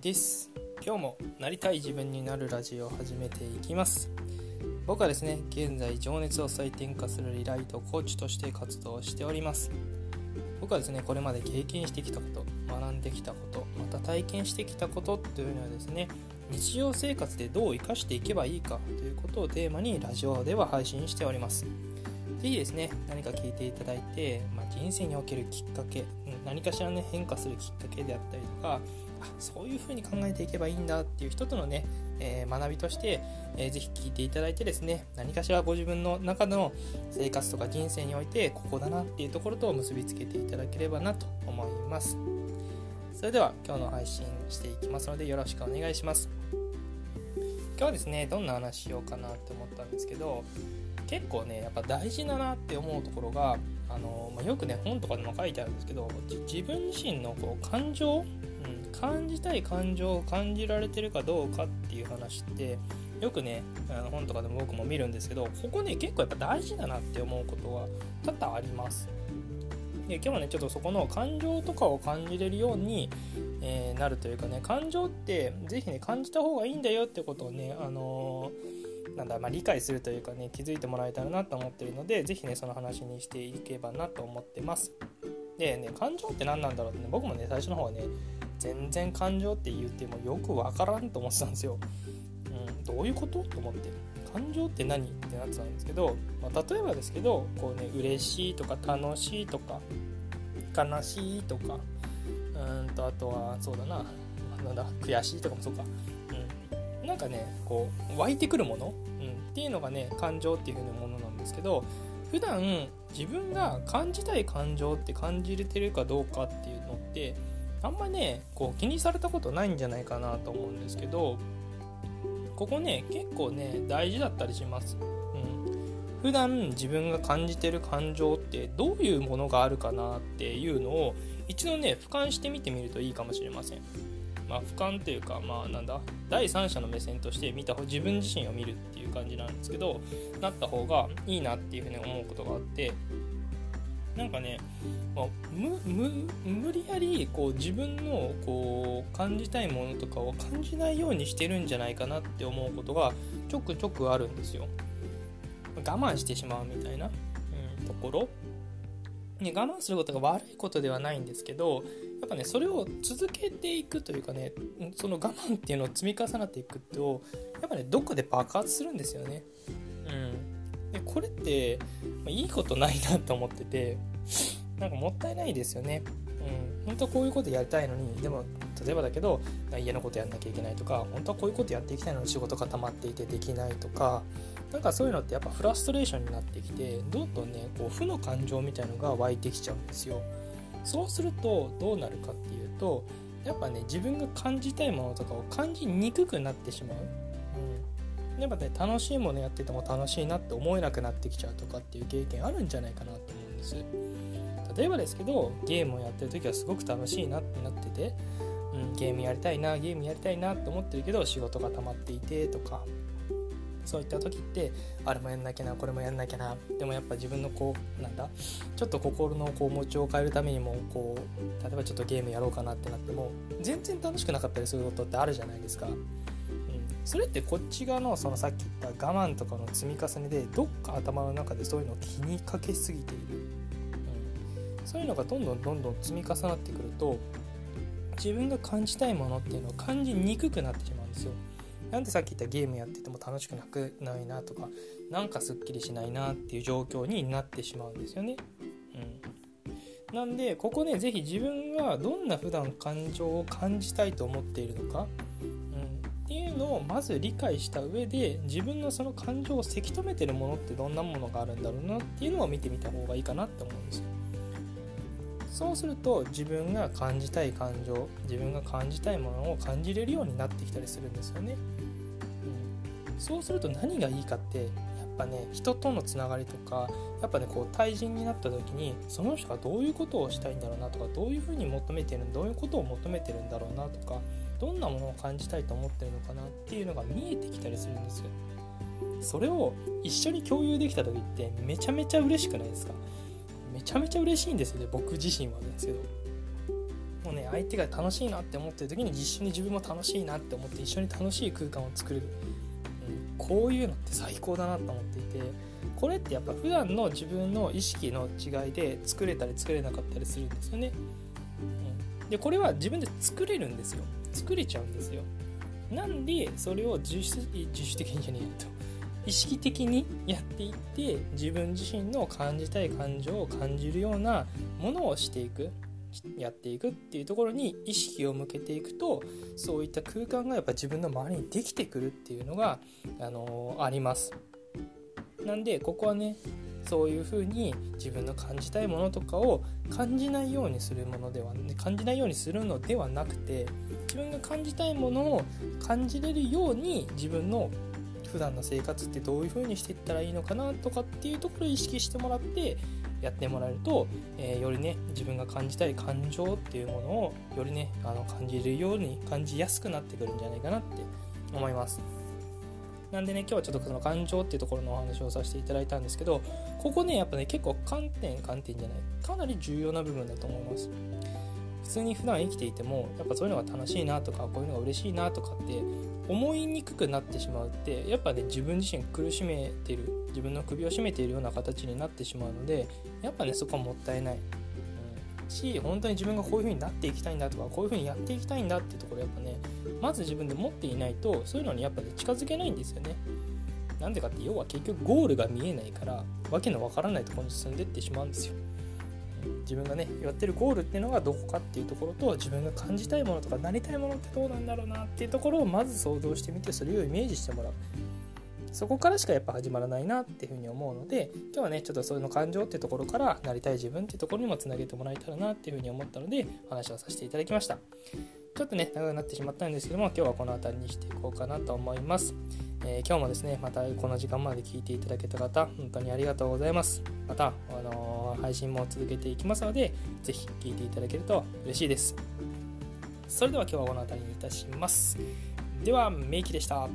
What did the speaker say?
です。今日もなりたい自分になるラジオを始めていきます。僕はですね現在情熱を再転化するリライトコーチとして活動しております。僕はですねこれまで経験してきたこと学んできたことまた体験してきたことというのはですね日常生活でどう生かしていけばいいかということをテーマにラジオでは配信しております。ぜひですね、何か聞いていただいて、まあ、人生におけるきっかけ、何かしらね、変化するきっかけであったりとか、あそういうふうに考えていけばいいんだっていう人とのね、えー、学びとして、えー、ぜひ聞いていただいてですね、何かしらご自分の中の生活とか人生において、ここだなっていうところと結びつけていただければなと思います。それでは今日の配信していきますのでよろしくお願いします。今日はですね、どんな話しようかなって思ったんですけど、結構ねやっぱ大事だなって思うところがあの、まあ、よくね本とかでも書いてあるんですけど自分自身のこう感情、うん、感じたい感情を感じられてるかどうかっていう話ってよくねあの本とかでも僕も見るんですけどここね結構やっぱ大事だなって思うことは多々あります。で今日はねちょっとそこの感情とかを感じれるように、えー、なるというかね感情って是非ね感じた方がいいんだよってことをねあのーなんだ、まあ、理解するというかね気づいてもらえたらなと思ってるので是非ねその話にしていけばなと思ってます。でね感情って何なんだろうってね僕もね最初の方はね全然感情って言ってもよくわからんと思ってたんですよ、うん、どういうこと？と思って。感情って何？ってなってたんですけど、まあ、例えばですけどこうね嬉しいとか楽しいとか悲しいとかうんとあとはそうだな。なんだ？悔しいとかもそうか。うん。なんかねこう湧いてくるもの、うん、っていうのがね感情っていう風なものなんですけど普段自分が感じたい感情って感じれてるかどうかっていうのってあんまねこう気にされたことないんじゃないかなと思うんですけどここね結構ね大事だったりします。うん、普段自分が感じてる感情ってどういうものがあるかなっていうのを一度ね俯瞰してみてみるといいかもしれません。まあ、俯瞰というか、まあ、なんだ？第三者の目線として見た方自分自身を見るっていう感じなんですけどなった方がいいなっていうふうに思うことがあってなんかね、まあ、無理やりこう自分のこう感じたいものとかを感じないようにしてるんじゃないかなって思うことがちょくちょくあるんですよ。我慢してしまうみたいな、うん、ところ、ね、我慢することが悪いことではないんですけどやっぱねそれを続けていくというかねその我慢っていうのを積み重なっていくとやっぱねどっかで爆発するんですよね。うん、でこれって、まあ、いいことないなと思っててなんかもったいないですよね。うん、本当はこういうことやりたいのにでも例えばだけど家のことやんなきゃいけないとか本当はこういうことやっていきたいのに仕事が溜まっていてできないとかなんかそういうのってやっぱフラストレーションになってきてどんどんねこう負の感情みたいのが湧いてきちゃうんですよ。そうするとどうなるかっていうとやっぱね自分が感じたいものとかを感じにくくなってしまう、うん、やっぱね楽しいものやってても楽しいなって思えなくなってきちゃうとかっていう経験あるんじゃないかなと思です例えばですけどゲームをやってる時はすごく楽しいなってなってて、うん、ゲームやりたいなゲームやりたいなって思ってるけど仕事が溜まっていてとかそういった時ってあれもやんなきゃなこれもやんなきゃなでもやっぱ自分のこうなんだちょっと心のこう持ちを変えるためにもこう例えばちょっとゲームやろうかなってなっても全然楽しくなかったりすることってあるじゃないですか。それってこっち側のそのさっき言った我慢とかの積み重ねでどっか頭の中でそういうのを気にかけすぎている、うん、そういうのがどんどんどんどん積み重なってくると自分が感じたいものっていうのを感じにくくなってしまうんですよ。なんでさっき言ったゲームやってても楽しくなくないなとかなんかすっきりしないなっていう状況になってしまうんですよね。うん、なんでここね是非自分がどんな普段感情を感じたいと思っているのか、のをまず理解した上で自分のその感情をせき止めてるものってどんなものがあるんだろうなっていうのを見てみた方がいいかなって思うんですよ。そうすると自分が感じたい感情自分が感じたいものを感じれるようになってきたりするんですよね。そうすると何がいいかってやっぱね人とのつながりとかやっぱねこう対人になった時にその人がどういうことをしたいんだろうなとかどういうふうに求めてるどういうことを求めてるんだろうなとかどんなものを感じたいと思ってるのかなっていうのが見えてきたりするんですよ。それを一緒に共有できた時ってめちゃめちゃ嬉しくないですか？めちゃめちゃ嬉しいんですよね僕自身はですけど。もうね相手が楽しいなって思ってる時に一緒に自分も楽しいなって思って一緒に楽しい空間を作れる、うん、こういうのって最高だなと思っていて。これってやっぱ普段の自分の意識の違いで作れたり作れなかったりするんですよね、うん、でこれは自分で作れるんですよ。作れちゃうんですよ。なんでそれを自主自主的にじゃねえと。意識的にやっていって自分自身の感じたい感情を感じるようなものをしていく。やっていくっていうところに意識を向けていくとそういった空間がやっぱ自分の周りにできてくるっていうのが、あのー、あります。なんでここはねそういうふうに自分の感じたいものとかを感じないようにするものでは感じないようにするのではなくて自分が感じたいものを感じれるように自分の普段の生活ってどういう風にしていったらいいのかなとかっていうところを意識してもらってやってもらえると、えー、よりね自分が感じたい感情っていうものをよりねあの感じるように感じやすくなってくるんじゃないかなって思います。なんでね今日はちょっとその感情っていうところのお話をさせていただいたんですけどここねやっぱね結構観点観点じゃないかなり重要な部分だと思います。通に普段生きていてもやっぱそういうのが楽しいなとかこういうのが嬉しいなとかって思いにくくなってしまうってやっぱね自分自身苦しめてる自分の首を絞めているような形になってしまうのでやっぱねそこはもったいない、うん、し本当に自分がこういう風になっていきたいんだとかこういう風にやっていきたいんだっていうところやっぱねまず自分で持っていないとそういうのにやっぱね近づけないんですよね。なんでかって要は結局ゴールが見えないからわけのわからないところに進んでってしまうんですよ。自分がねやってるゴールっていうのがどこかっていうところと自分が感じたいものとかなりたいものってどうなんだろうなっていうところをまず想像してみてそれをイメージしてもらう。そこからしかやっぱ始まらないなっていうふうに思うので今日はねちょっとそういうの感情っていうところからなりたい自分っていうところにもつなげてもらえたらなっていうふうに思ったので話をさせていただきました。ちょっとね長くなってしまったんですけども今日はこの辺りにしていこうかなと思います。えー、今日もですね、またこの時間まで聞いていただけた方、本当にありがとうございます。また、あのー、配信も続けていきますので、ぜひ聴いていただけると嬉しいです。それでは今日はこの辺りにいたします。では、メイキでした。